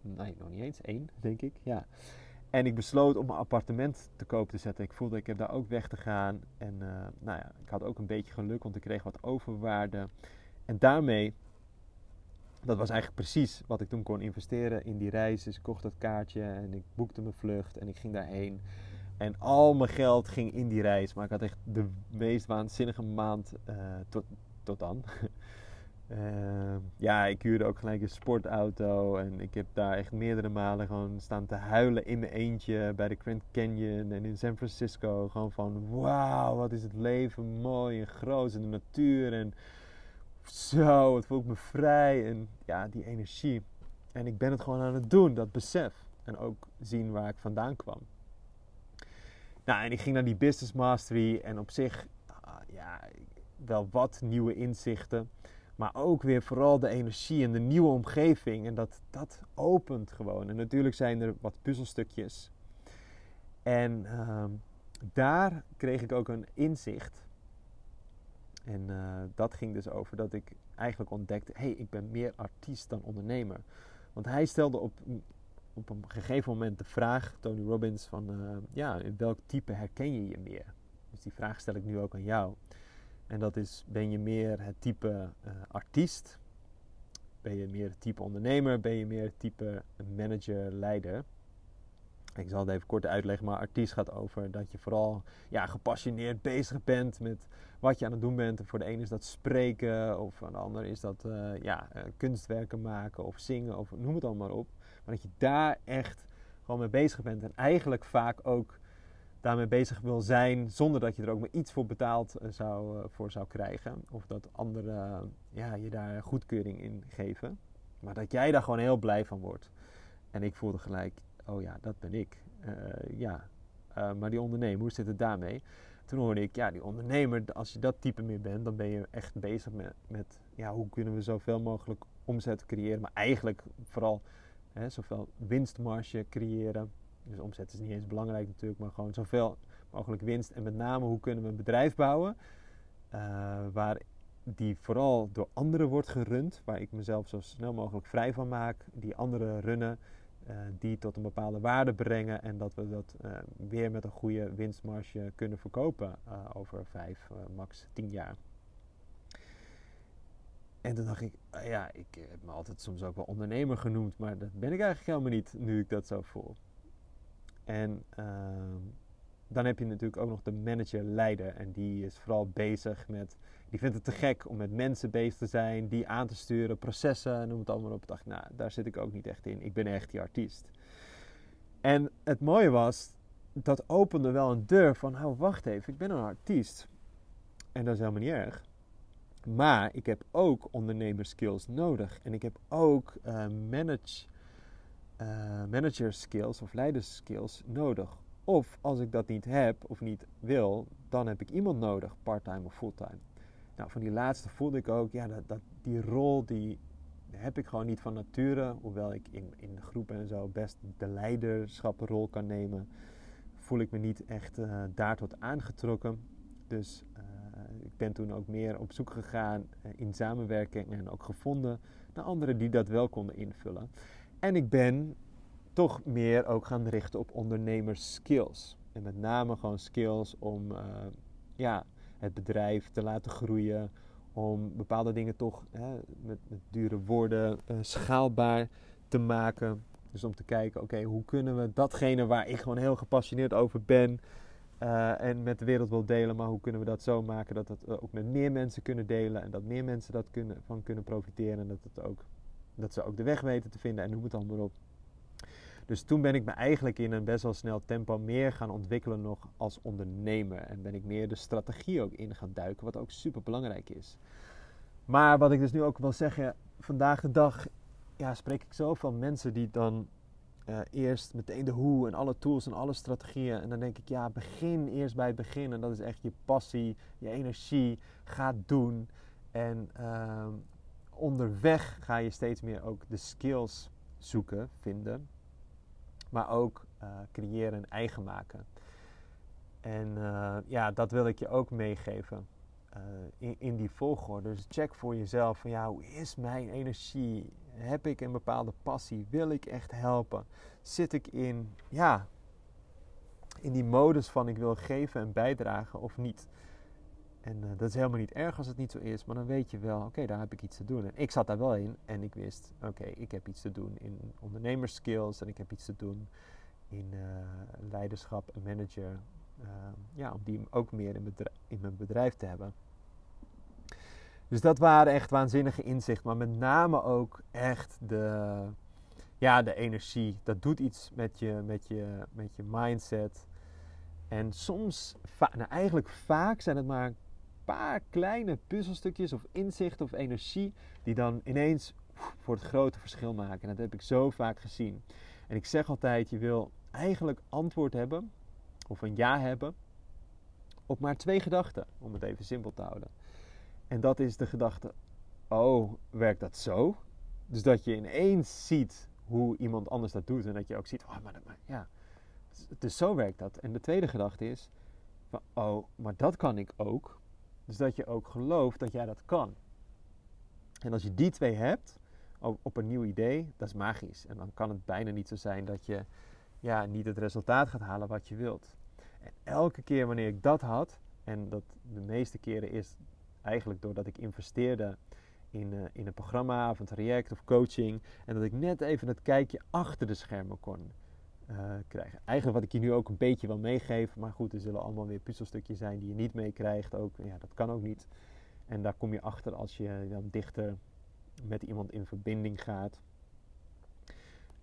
Nee, nog niet eens. één, denk ik. Ja. En ik besloot om mijn appartement te koop te zetten. Ik voelde, ik heb daar ook weg te gaan. En uh, nou ja, ik had ook een beetje geluk, want ik kreeg wat overwaarde. En daarmee, dat was eigenlijk precies wat ik toen kon investeren in die reis. Dus ik kocht dat kaartje en ik boekte mijn vlucht en ik ging daarheen. En al mijn geld ging in die reis. Maar ik had echt de meest waanzinnige maand uh, tot, tot dan. [LAUGHS] Uh, ja, ik huurde ook gelijk een sportauto. En ik heb daar echt meerdere malen gewoon staan te huilen in mijn eentje. Bij de Grand Canyon en in San Francisco. Gewoon van wauw, wat is het leven mooi en groot. En de natuur. En zo, het voelt me vrij. En ja, die energie. En ik ben het gewoon aan het doen, dat besef. En ook zien waar ik vandaan kwam. Nou, en ik ging naar die Business Mastery. En op zich, uh, ja, wel wat nieuwe inzichten. Maar ook weer vooral de energie en de nieuwe omgeving. En dat, dat opent gewoon. En natuurlijk zijn er wat puzzelstukjes. En uh, daar kreeg ik ook een inzicht. En uh, dat ging dus over dat ik eigenlijk ontdekte: hé, hey, ik ben meer artiest dan ondernemer. Want hij stelde op, op een gegeven moment de vraag, Tony Robbins, van uh, ja, in welk type herken je je meer? Dus die vraag stel ik nu ook aan jou. En dat is, ben je meer het type uh, artiest? Ben je meer het type ondernemer? Ben je meer het type manager, leider? Ik zal het even kort uitleggen, maar artiest gaat over dat je vooral ja, gepassioneerd bezig bent met wat je aan het doen bent. voor de ene is dat spreken, of voor de ander is dat uh, ja, uh, kunstwerken maken of zingen, of noem het allemaal maar op. Maar dat je daar echt gewoon mee bezig bent en eigenlijk vaak ook daarmee bezig wil zijn zonder dat je er ook maar iets voor betaald uh, zou, uh, voor zou krijgen. Of dat anderen uh, ja, je daar goedkeuring in geven. Maar dat jij daar gewoon heel blij van wordt. En ik voelde gelijk, oh ja, dat ben ik. ja, maar die ondernemer, hoe zit het daarmee? Toen hoorde ik, ja, die ondernemer, als je dat type meer bent, dan ben je echt bezig met, met ja, hoe kunnen we zoveel mogelijk omzet creëren. Maar eigenlijk vooral hè, zoveel winstmarge creëren dus omzet is niet eens belangrijk natuurlijk, maar gewoon zoveel mogelijk winst en met name hoe kunnen we een bedrijf bouwen waar die vooral door anderen wordt gerund, waar ik mezelf zo snel mogelijk vrij van maak, die anderen runnen, uh, die tot een bepaalde waarde brengen en dat we dat uh, weer met een goede winstmarge kunnen verkopen over vijf, max tien jaar. En toen dacht ik, ja, ik heb me altijd soms ook wel ondernemer genoemd, maar dat ben ik eigenlijk helemaal niet nu ik dat zo voel. En ehm, dan heb je natuurlijk ook nog de manager-leider en die is vooral bezig met die vindt het te gek om met mensen bezig te zijn, die aan te sturen, processen, noem het allemaal op. Ik dacht, nou, daar zit ik ook niet echt in. Ik ben echt die artiest. En het mooie was, dat opende wel een deur van, oh, wacht even, ik ben een artiest. En dat is helemaal niet erg. Maar ik heb ook ondernemerskills nodig. En ik heb ook uh, manage, uh, manager skills of leiderskills nodig. Of als ik dat niet heb of niet wil, dan heb ik iemand nodig, parttime of fulltime. Nou, van die laatste voelde ik ook, ja, dat, dat, die rol die heb ik gewoon niet van nature. Hoewel ik in, in de groep en zo best de leiderschappenrol kan nemen, voel ik me niet echt uh, daartoe aangetrokken. Dus uh, ik ben toen ook meer op zoek gegaan in samenwerking en ook gevonden naar anderen die dat wel konden invullen. En ik ben toch meer ook gaan richten op ondernemerskills. En met name gewoon skills om ja, het bedrijf te laten groeien. Om bepaalde dingen toch hè, met, met, dure woorden uh, schaalbaar te maken. Dus om te kijken, oké, hoe kunnen we datgene waar ik gewoon heel gepassioneerd over ben uh, en met de wereld wil delen, maar hoe kunnen we dat zo maken dat het ook met meer mensen kunnen delen en dat meer mensen dat kunnen, van kunnen profiteren en dat, het ook, dat ze ook de weg weten te vinden en noem het allemaal op. Dus toen ben ik me eigenlijk in een best wel snel tempo meer gaan ontwikkelen nog als ondernemer. En ben ik meer de strategie ook in gaan duiken, wat ook super belangrijk is. Maar wat ik dus nu ook wil zeggen, vandaag de dag ja, spreek ik zoveel mensen die dan uh, eerst meteen de hoe en alle tools en alle strategieën. En dan denk ik, ja, begin eerst bij het begin. En dat is echt je passie, je energie. Ga doen. En uh, onderweg ga je steeds meer ook de skills zoeken, vinden maar ook uh, creëren en eigen maken. En uh, ja, dat wil ik je ook meegeven uh, in, in, die volgorde. Dus check voor jezelf van ja, hoe is mijn energie? Heb ik een bepaalde passie? Wil ik echt helpen? Zit ik in, ja, in die modus van ik wil geven en bijdragen of niet? En uh, dat is helemaal niet erg als het niet zo is, maar dan weet je wel, oké, daar heb ik iets te doen. En ik zat daar wel in en ik wist, oké, ik heb iets te doen in ondernemerskills en ik heb iets te doen in uh, leiderschap en manager. Uh, ja, om die ook meer in, in, mijn bedrijf te hebben. Dus dat waren echt waanzinnige inzichten, maar met name ook echt de, ja, de energie. Dat doet iets met je, met je, met je mindset. En soms, nou eigenlijk vaak zijn het maar paar kleine puzzelstukjes of inzichten of energie die dan ineens voor het grote verschil maken. En dat heb ik zo vaak gezien. En ik zeg altijd, je wil eigenlijk antwoord hebben of een ja hebben op maar twee gedachten, om het even simpel te houden. En dat is de gedachte, oh, werkt dat zo? Dus dat je ineens ziet hoe iemand anders dat doet en dat je ook ziet, oh, maar, ja, dus zo werkt dat. En de tweede gedachte is, oh, maar dat kan ik ook. Dus dat je ook gelooft dat jij dat kan. En als je die twee hebt op een nieuw idee, dat is magisch. En dan kan het bijna niet zo zijn dat je ja, niet het resultaat gaat halen wat je wilt. En elke keer wanneer ik dat had, en dat de meeste keren is eigenlijk doordat ik investeerde in, uh, in een programma of een traject of coaching, en dat ik net even het kijkje achter de schermen kon krijgen. Eigenlijk wat ik je nu ook een beetje wil meegeven, maar goed, er zullen allemaal weer puzzelstukjes zijn die je niet meekrijgt. Ook, ja, dat kan ook niet. En daar kom je achter als je dan dichter met iemand in verbinding gaat.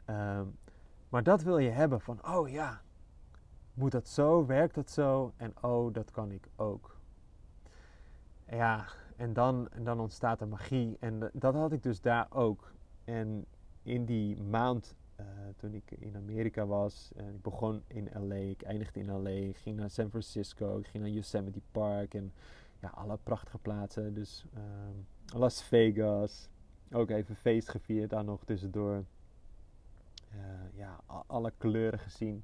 Um, maar dat wil je hebben van, oh ja, moet dat zo, werkt dat zo en oh, dat kan ik ook. Ja, en dan, en dan ontstaat er magie en dat had ik dus daar ook. En in die maand uh, toen ik in Amerika was. En ik begon in LA, ik eindigde in LA, ik ging naar San Francisco, ik ging naar Yosemite Park en ja, alle prachtige plaatsen. Dus uh, Las Vegas, ook even feest gevierd daar nog tussendoor. Uh, ja, alle kleuren gezien.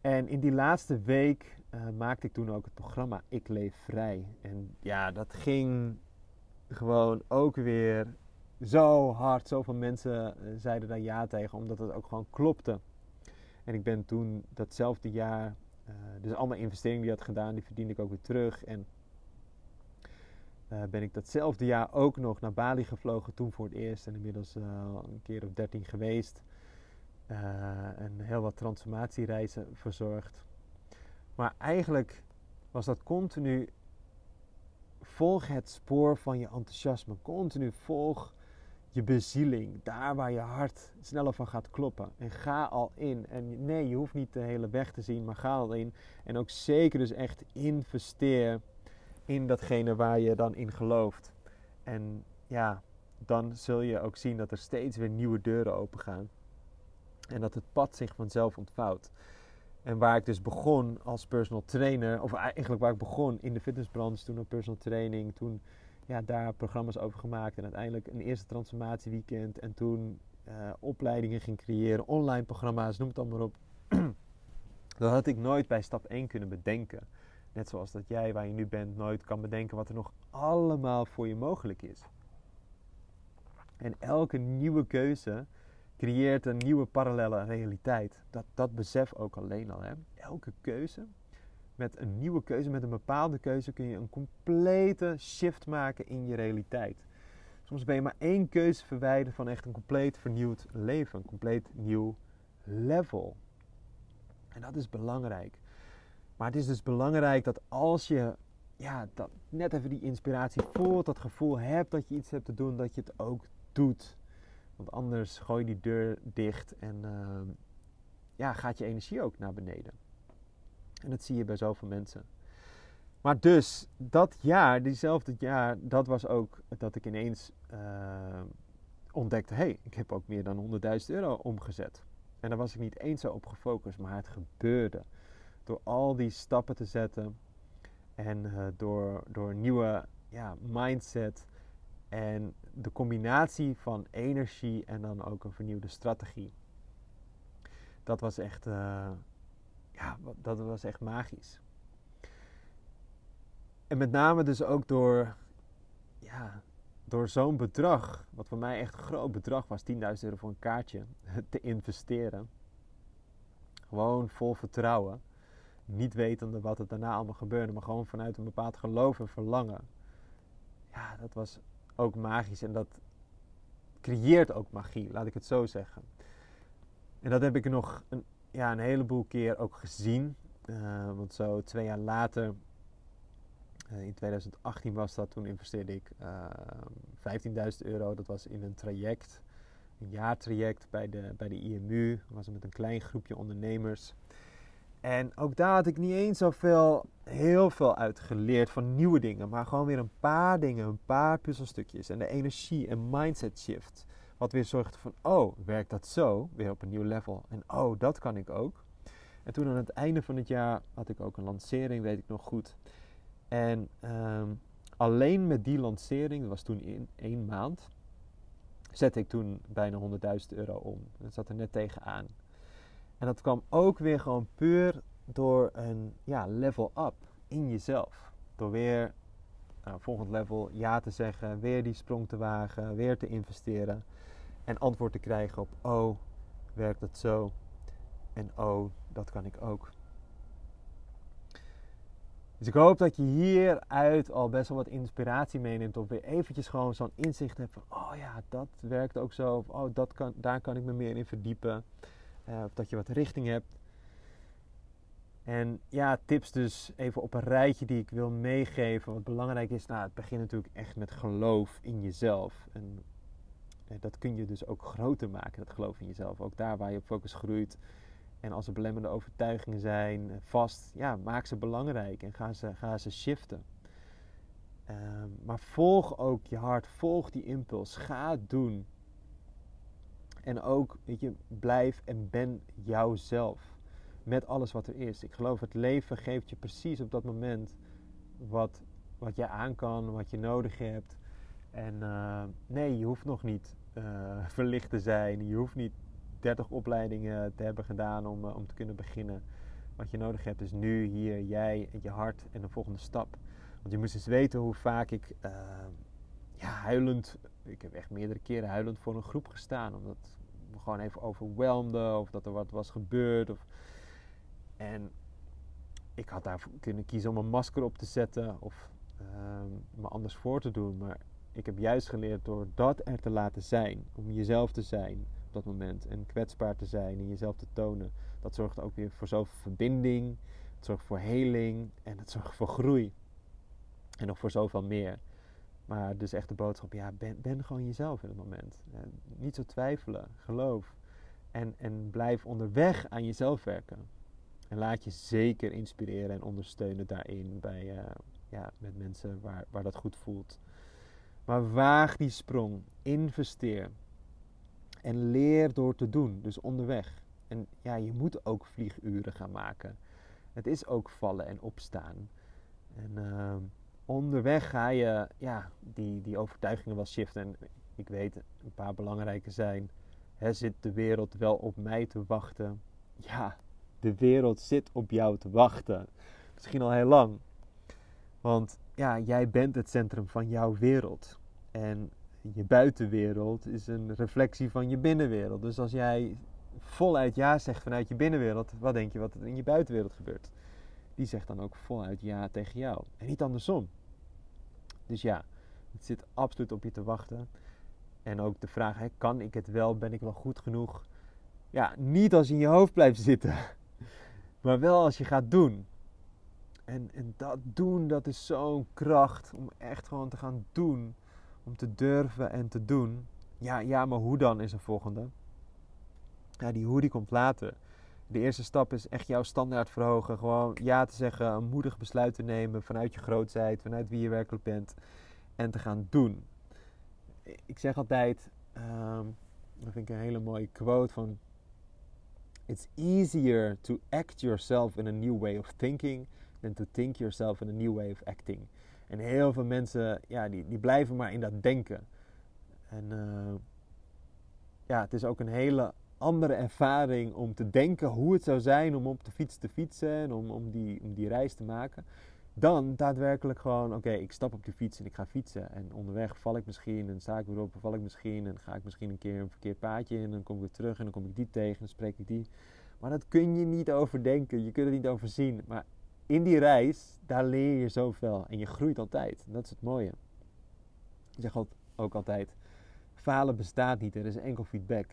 En in die laatste week maakte ik toen ook het programma Ik Leef Vrij. En ja, dat ging gewoon ook weer zo hard. Zoveel mensen zeiden daar ja tegen, omdat het ook gewoon klopte. En ik ben toen datzelfde jaar, uh, dus allemaal investeringen die ik had gedaan, die verdiende ik ook weer terug. En uh, ben ik datzelfde jaar ook nog naar Bali gevlogen, toen voor het eerst. En inmiddels een keer of dertien geweest. en heel wat transformatiereizen verzorgd. Maar eigenlijk was dat continu volg het spoor van je enthousiasme. Continu volg je bezieling, daar waar je hart sneller van gaat kloppen. En ga al in. En nee, je hoeft niet de hele weg te zien, maar ga al in. En ook zeker dus echt investeer in datgene waar je dan in gelooft. En ja, dan zul je ook zien dat er steeds weer nieuwe deuren open gaan. En dat het pad zich vanzelf ontvouwt. En waar ik dus begon als personal trainer, of eigenlijk waar ik begon in de fitnessbranche, toen op personal training, toen ja, daar programma's over gemaakt. En uiteindelijk een eerste transformatieweekend. En toen uh, opleidingen ging creëren, online programma's, noem het allemaal op. [CLEARS THROAT] dat had ik nooit bij stap 1 kunnen bedenken. Net zoals dat jij, waar je nu bent, nooit kan bedenken wat er nog allemaal voor je mogelijk is. En elke nieuwe keuze creëert een nieuwe parallele realiteit. Dat, dat besef ook alleen al. Hè? Elke keuze met een nieuwe keuze, met een bepaalde keuze, kun je een complete shift maken in je realiteit. Soms ben je maar één keuze verwijderd van echt een compleet vernieuwd leven, een compleet nieuw level. En dat is belangrijk. Maar het is dus belangrijk dat als je ja, dat net even die inspiratie voelt, dat gevoel hebt dat je iets hebt te doen, dat je het ook doet. Want anders gooi je die deur dicht en uh, ja, gaat je energie ook naar beneden. En dat zie je bij zoveel mensen. Maar dus, dat jaar, diezelfde jaar, dat was ook dat ik ineens uh, ontdekte: hé, hey, ik heb ook meer dan 100.000 euro omgezet. En daar was ik niet eens zo op gefocust, maar het gebeurde. Door al die stappen te zetten en uh, door, door een nieuwe ja, mindset en de combinatie van energie en dan ook een vernieuwde strategie. Dat was echt, uh, ja, dat was echt magisch. En met name dus ook door, ja, door zo'n bedrag, wat voor mij echt een groot bedrag was, 10.000 euro voor een kaartje, [LAUGHS] te investeren. Gewoon vol vertrouwen. Niet wetende wat er daarna allemaal gebeurde, maar gewoon vanuit een bepaald geloof en verlangen. Ja, dat was ook magisch en dat creëert ook magie, laat ik het zo zeggen. En dat heb ik nog een ja, een heleboel keer ook gezien. Uh, want zo twee jaar later, uh, in 2018 was dat, toen investeerde ik uh, eh, 15.000 euro. Dat was in een traject, een jaartraject bij de, bij de IMU. Dat was met een klein groepje ondernemers. En ook daar had ik niet eens zoveel, heel veel uit geleerd van nieuwe dingen. Maar gewoon weer een paar dingen, een paar puzzelstukjes. En de energie en mindset shift. Wat weer zorgde van, oh, werkt dat zo? Weer op een nieuw level. En oh, dat kan ik ook. En toen aan het einde van het jaar had ik ook een lancering, weet ik nog goed. En ehm, alleen met die lancering, dat was toen in één maand, zette ik toen bijna 100.000 euro om. Dat zat er net tegenaan. En dat kwam ook weer gewoon puur door een ja, level up in jezelf. Door weer nou, volgend level ja te zeggen, weer die sprong te wagen, weer te investeren. En antwoord te krijgen op, oh, werkt het zo? En oh, dat kan ik ook. Dus ik hoop dat je hieruit al best wel wat inspiratie meeneemt. Of weer eventjes gewoon zo'n inzicht hebt van, oh ja, dat werkt ook zo. Of oh, dat kan, daar kan ik me meer in verdiepen. Uh, of dat je wat richting hebt. En ja, tips dus even op een rijtje die ik wil meegeven. Wat belangrijk is, nou, het begint natuurlijk echt met geloof in jezelf. En dat kun je dus ook groter maken, dat geloof in jezelf. Ook daar waar je op focus groeit. En als er belemmerende overtuigingen zijn, eh, vast, ja, maak ze belangrijk en ga ze, ga ze shiften. Ehm, maar volg ook je hart, volg die impuls, ga het doen. En ook, weet je, blijf en ben jouzelf. Met alles wat er is. Ik geloof het leven geeft je precies op dat moment wat, wat je aan kan, wat je nodig hebt. En uh, nee, je hoeft nog niet uh, [LAUGHS] verlicht te zijn. Je hoeft niet 30 opleidingen te hebben gedaan om, uh, om te kunnen beginnen. Wat je nodig hebt is nu, hier, jij, je hart en de volgende stap. Want je moest eens weten hoe vaak ik ja, huilend, ik heb echt meerdere keren huilend voor een groep gestaan. Omdat me gewoon even overweldigde of dat er wat was gebeurd. Of... En ik had daar kunnen kiezen om een masker op te zetten of uh, me anders voor te doen. Maar ik heb juist geleerd door dat er te laten zijn, om jezelf te zijn op dat moment en kwetsbaar te zijn en jezelf te tonen. Dat zorgt ook weer voor zoveel verbinding, het zorgt voor heling en het zorgt voor groei. En nog voor zoveel meer. Maar dus echt de boodschap, ja, ben, ben gewoon jezelf in het moment. niet zo twijfelen, geloof. En, en blijf onderweg aan jezelf werken. En laat je zeker inspireren en ondersteunen daarin bij, uh, ja, met mensen waar, waar dat goed voelt. Maar waag die sprong. Investeer. En leer door te doen. Dus onderweg. En ja, je moet ook vlieguren gaan maken. Het is ook vallen en opstaan. En uh, onderweg ga je ja, die, die overtuigingen wel shiften. En ik weet, een paar belangrijke zijn. Hè, zit de wereld wel op mij te wachten? Ja, de wereld zit op jou te wachten. Misschien al heel lang. Want ja, jij bent het centrum van jouw wereld. En je buitenwereld is een reflectie van je binnenwereld. Dus als jij voluit ja zegt vanuit je binnenwereld, wat denk je wat er in je buitenwereld gebeurt? Die zegt dan ook voluit ja tegen jou. En niet andersom. Dus ja, het zit absoluut op je te wachten. En ook de vraag, hè, kan ik het wel? Ben ik wel goed genoeg? Ja, niet als je in je hoofd blijft zitten. [LAUGHS] Maar wel als je gaat doen. En, en dat doen, dat is zo'n kracht om echt gewoon te gaan doen. Om te durven en te doen. Ja, ja, maar hoe dan is een volgende. Ja, die hoe die komt later. De eerste stap is echt jouw standaard verhogen. Gewoon ja te zeggen, een moedig besluit te nemen vanuit je grootheid, vanuit wie je werkelijk bent. En te gaan doen. Ik zeg altijd, um, dat vind ik een hele mooie quote van... It's easier to act yourself in a new way of thinking than to think yourself in a new way of acting. En heel veel mensen, ja, die, die blijven maar in dat denken. En uh, ja, het is ook een hele andere ervaring om te denken hoe het zou zijn om op de fiets te fietsen en om, om, die, om die reis te maken. Dan daadwerkelijk gewoon, oké, ik stap op die fiets en ik ga fietsen. En onderweg val ik misschien en sta ik weer op en val ik misschien. En ga ik misschien een keer een verkeerd paadje in en dan kom ik weer terug en dan kom ik die tegen en dan spreek ik die. Maar dat kun je niet overdenken, je kunt het niet overzien. Maar in die reis, daar leer je zoveel en je groeit altijd. Dat is het mooie. Ik zeg ook altijd, falen bestaat niet, er is enkel feedback.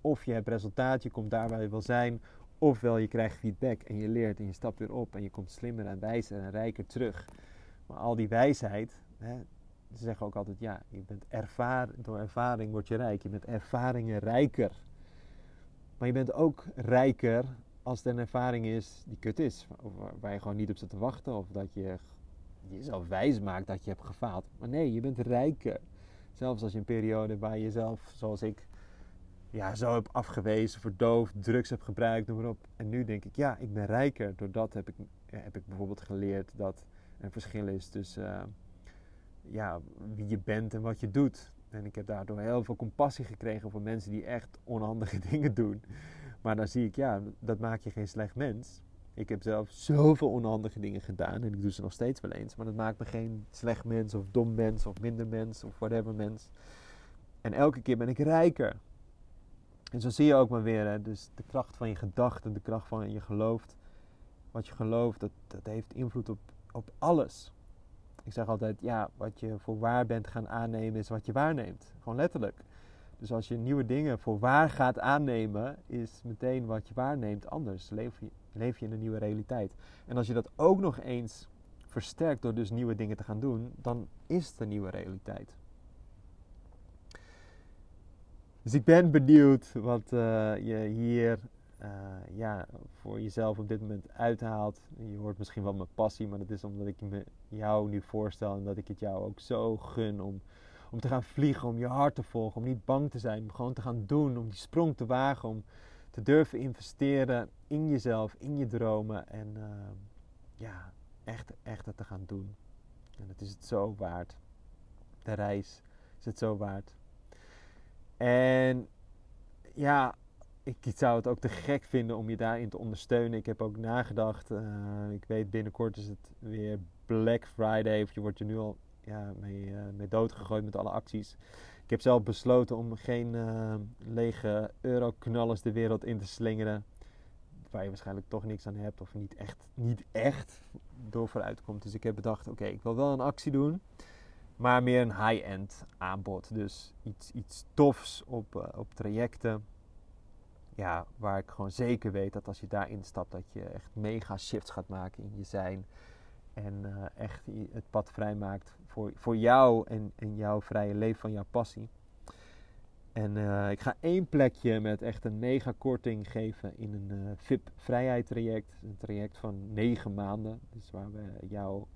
Of je hebt resultaat, je komt daar waar je wil zijn, ofwel je krijgt feedback en je leert en je stapt weer op en je komt slimmer en wijzer en rijker terug. Maar al die wijsheid, hè, ze zeggen ook altijd, ja, je bent ervaar, door ervaring word je rijk, je bent ervaringen rijker. Maar je bent ook rijker als het een ervaring is die kut is, of waar je gewoon niet op zit te wachten, of dat je jezelf wijs maakt dat je hebt gefaald. Maar nee, je bent rijker. Zelfs als je een periode waar je zelf, zoals ik, ja, zo heb afgewezen, verdoofd, drugs heb gebruikt, noem maar op. En nu denk ik, ja, ik ben rijker. Doordat heb ik, heb ik bijvoorbeeld geleerd dat er een verschil is tussen uh, ja, wie je bent en wat je doet. En ik heb daardoor heel veel compassie gekregen voor mensen die echt onhandige [LAUGHS] dingen doen. Maar dan zie ik, ja, dat maakt je geen slecht mens. Ik heb zelf zoveel onhandige dingen gedaan en ik doe ze nog steeds wel eens. Maar dat maakt me geen slecht mens of dom mens of minder mens of whatever mens. En elke keer ben ik rijker. En zo zie je ook maar weer, dus de kracht van je gedachten, de kracht van je gelooft. Wat je gelooft, dat, dat heeft invloed op, op alles. Ik zeg altijd, ja, wat je voor waar bent gaan aannemen is wat je waarneemt. Gewoon letterlijk. Dus als je nieuwe dingen voor waar gaat aannemen, is meteen wat je waarneemt anders. Leef je, leef je in een nieuwe realiteit. En als je dat ook nog eens versterkt door dus nieuwe dingen te gaan doen, dan is het een nieuwe realiteit. Dus ik ben benieuwd wat uh, je hier uh, ja, voor jezelf op dit moment uithaalt. Je hoort misschien wel mijn passie, maar dat is omdat ik me jou nu voorstel en dat ik het jou ook zo gun om om te gaan vliegen, om je hart te volgen, om niet bang te zijn, om gewoon te gaan doen, om die sprong te wagen, om te durven investeren in jezelf, in je dromen en uh, ja, echt, echt te gaan doen. En het is het zo waard. De reis is het zo waard. En ja, ik zou het ook te gek vinden om je daarin te ondersteunen. Ik heb ook nagedacht. Uh, ik weet binnenkort is het weer Black Friday. Of je wordt er nu al ja, mee, uh, doodgegooid met alle acties. Ik heb zelf besloten om geen uh, lege euroknallers de wereld in te slingeren. Waar je waarschijnlijk toch niks aan hebt of niet echt, niet echt door vooruit komt. Dus ik heb bedacht, oké, ik wil wel een actie doen. Maar meer een high-end aanbod. Dus iets, iets tofs op, uh, op trajecten. Ja, waar ik gewoon zeker weet dat als je daarin stapt, dat je echt mega shifts gaat maken in je zijn. En uh, echt het pad vrijmaakt voor, voor jou en, en jouw vrije leven van jouw passie. En uh, ik ga één plekje met echt een mega korting geven in een uh, VIP vrijheid traject. Een traject van negen maanden. Dus waar we jouw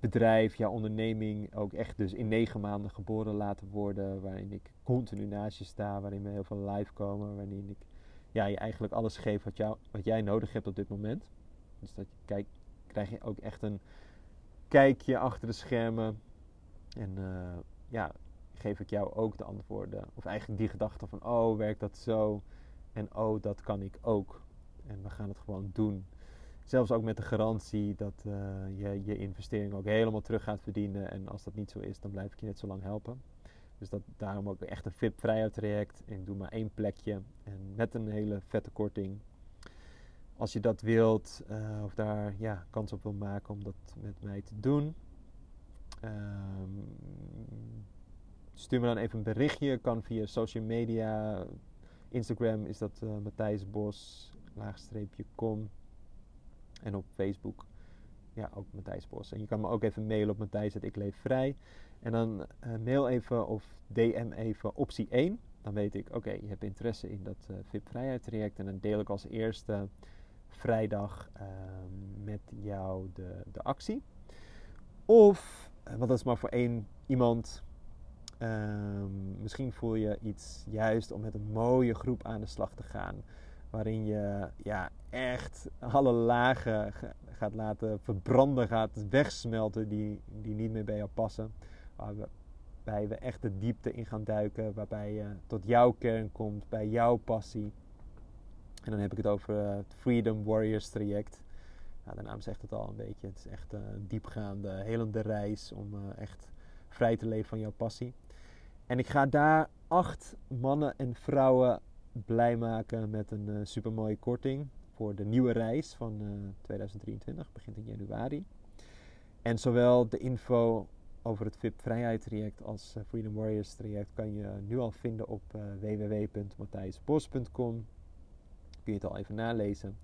bedrijf, jouw onderneming ook echt dus in negen maanden geboren laten worden. Waarin ik continu naast je sta, waarin we heel veel live komen. Waarin ik ja, je eigenlijk alles geef wat, jou, wat jij nodig hebt op dit moment. Dus dat je kijk, krijg je ook echt een kijkje achter de schermen. En uh, ja, geef ik jou ook de antwoorden. Of eigenlijk die gedachte van, oh, werkt dat zo? En oh, dat kan ik ook. En we gaan het gewoon doen. Zelfs ook met de garantie dat uh, je je investering ook helemaal terug gaat verdienen. En als dat niet zo is, dan blijf ik je net zo lang helpen. Dus dat, daarom ook echt een VIP vrijheid traject. Ik doe maar één plekje. En met een hele vette korting. Als je dat wilt uh, of daar ja, kans op wil maken om dat met mij te doen. Um, stuur me dan even een berichtje. Kan via social media. Instagram is dat uh, Matthijs Bos, laagstreepje kom. En op Facebook, ja, ook Matthijs Bos. En je kan me ook even mailen op Matthijs ik leef vrij. En dan uh, mail even of DM even optie 1. Dan weet ik, oké, je hebt interesse in dat uh, VIP vrijheid traject. En dan deel ik als eerste vrijdag uh, met jou de, de actie. Of, want dat is maar voor één iemand. Um, misschien voel je iets juist om met een mooie groep aan de slag te gaan. Waarin je ja, echt alle lagen gaat laten verbranden, gaat wegsmelten die, die niet meer bij jou passen. Waarbij we echt de diepte in gaan duiken. Waarbij je tot jouw kern komt, bij jouw passie. En dan heb ik het over het Freedom Warriors traject. Nou, de naam zegt het al een beetje. Het is echt een diepgaande, helende reis om uh, echt vrij te leven van jouw passie. En ik ga daar acht mannen en vrouwen blij maken met een supermooie korting voor de nieuwe reis van uh, 2023, begint in januari. En zowel de info over het VIP Vrijheid traject als Freedom Warriors traject kan je nu al vinden op www.matthijsbos.com. Kun je het al even nalezen.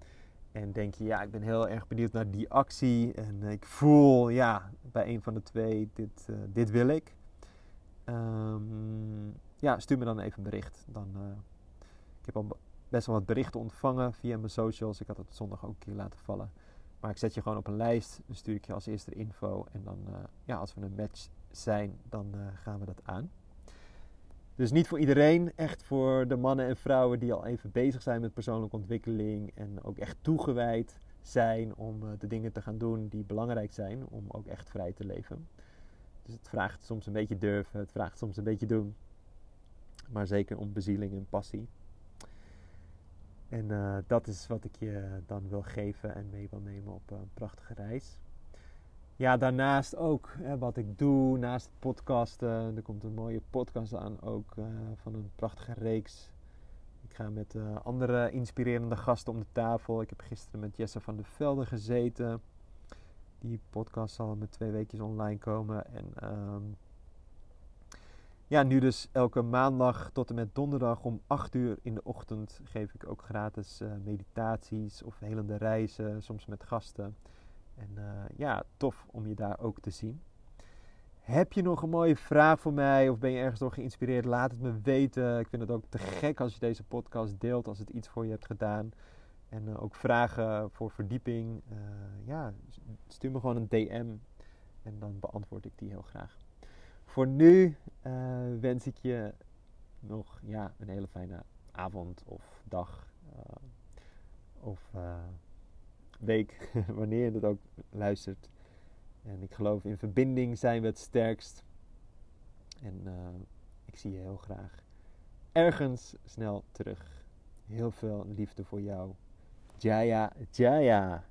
En denk je, ja, ik ben heel erg benieuwd naar die actie. En ik voel, ja, bij een van de twee, dit, uh, dit wil ik. Um, ja, stuur me dan even een bericht. Dan, uh, ik heb al best wel wat berichten ontvangen via mijn socials. Ik had het zondag ook een keer laten vallen. Maar ik zet je gewoon op een lijst. Dan stuur ik je als eerste info. En dan, uh, ja, als we een match zijn, dan gaan we dat aan. Dus niet voor iedereen, echt voor de mannen en vrouwen die al even bezig zijn met persoonlijke ontwikkeling. En ook echt toegewijd zijn om uh, de dingen te gaan doen die belangrijk zijn. Om ook echt vrij te leven. Dus het vraagt soms een beetje durven, het vraagt soms een beetje doen. Maar zeker om bezieling en passie. En uh, dat is wat ik je dan wil geven en mee wil nemen op een prachtige reis. Ja, daarnaast ook hè, wat ik doe, naast het podcasten. Er komt een mooie podcast aan, ook uh, van een prachtige reeks. Ik ga met uh, andere inspirerende gasten om de tafel. Ik heb gisteren met Jesse van der Velde gezeten. Die podcast zal met twee weekjes online komen. En um, ja, nu dus elke maandag tot en met donderdag om 8 uur in de ochtend geef ik ook gratis uh, meditaties of helende reizen, soms met gasten. En uh, ja, tof om je daar ook te zien. Heb je nog een mooie vraag voor mij of ben je ergens door geïnspireerd? Laat het me weten. Ik vind het ook te gek als je deze podcast deelt, als het iets voor je hebt gedaan. En uh, ook vragen voor verdieping. Uh, ja, stuur me gewoon een DM en dan beantwoord ik die heel graag. Voor nu wens ik je nog ja, een hele fijne avond of dag of week, [LAUGHS] wanneer je het ook luistert. En ik geloof in verbinding zijn we het sterkst. En ik zie je heel graag ergens snel terug. Heel veel liefde voor jou. Jaya, Jaya.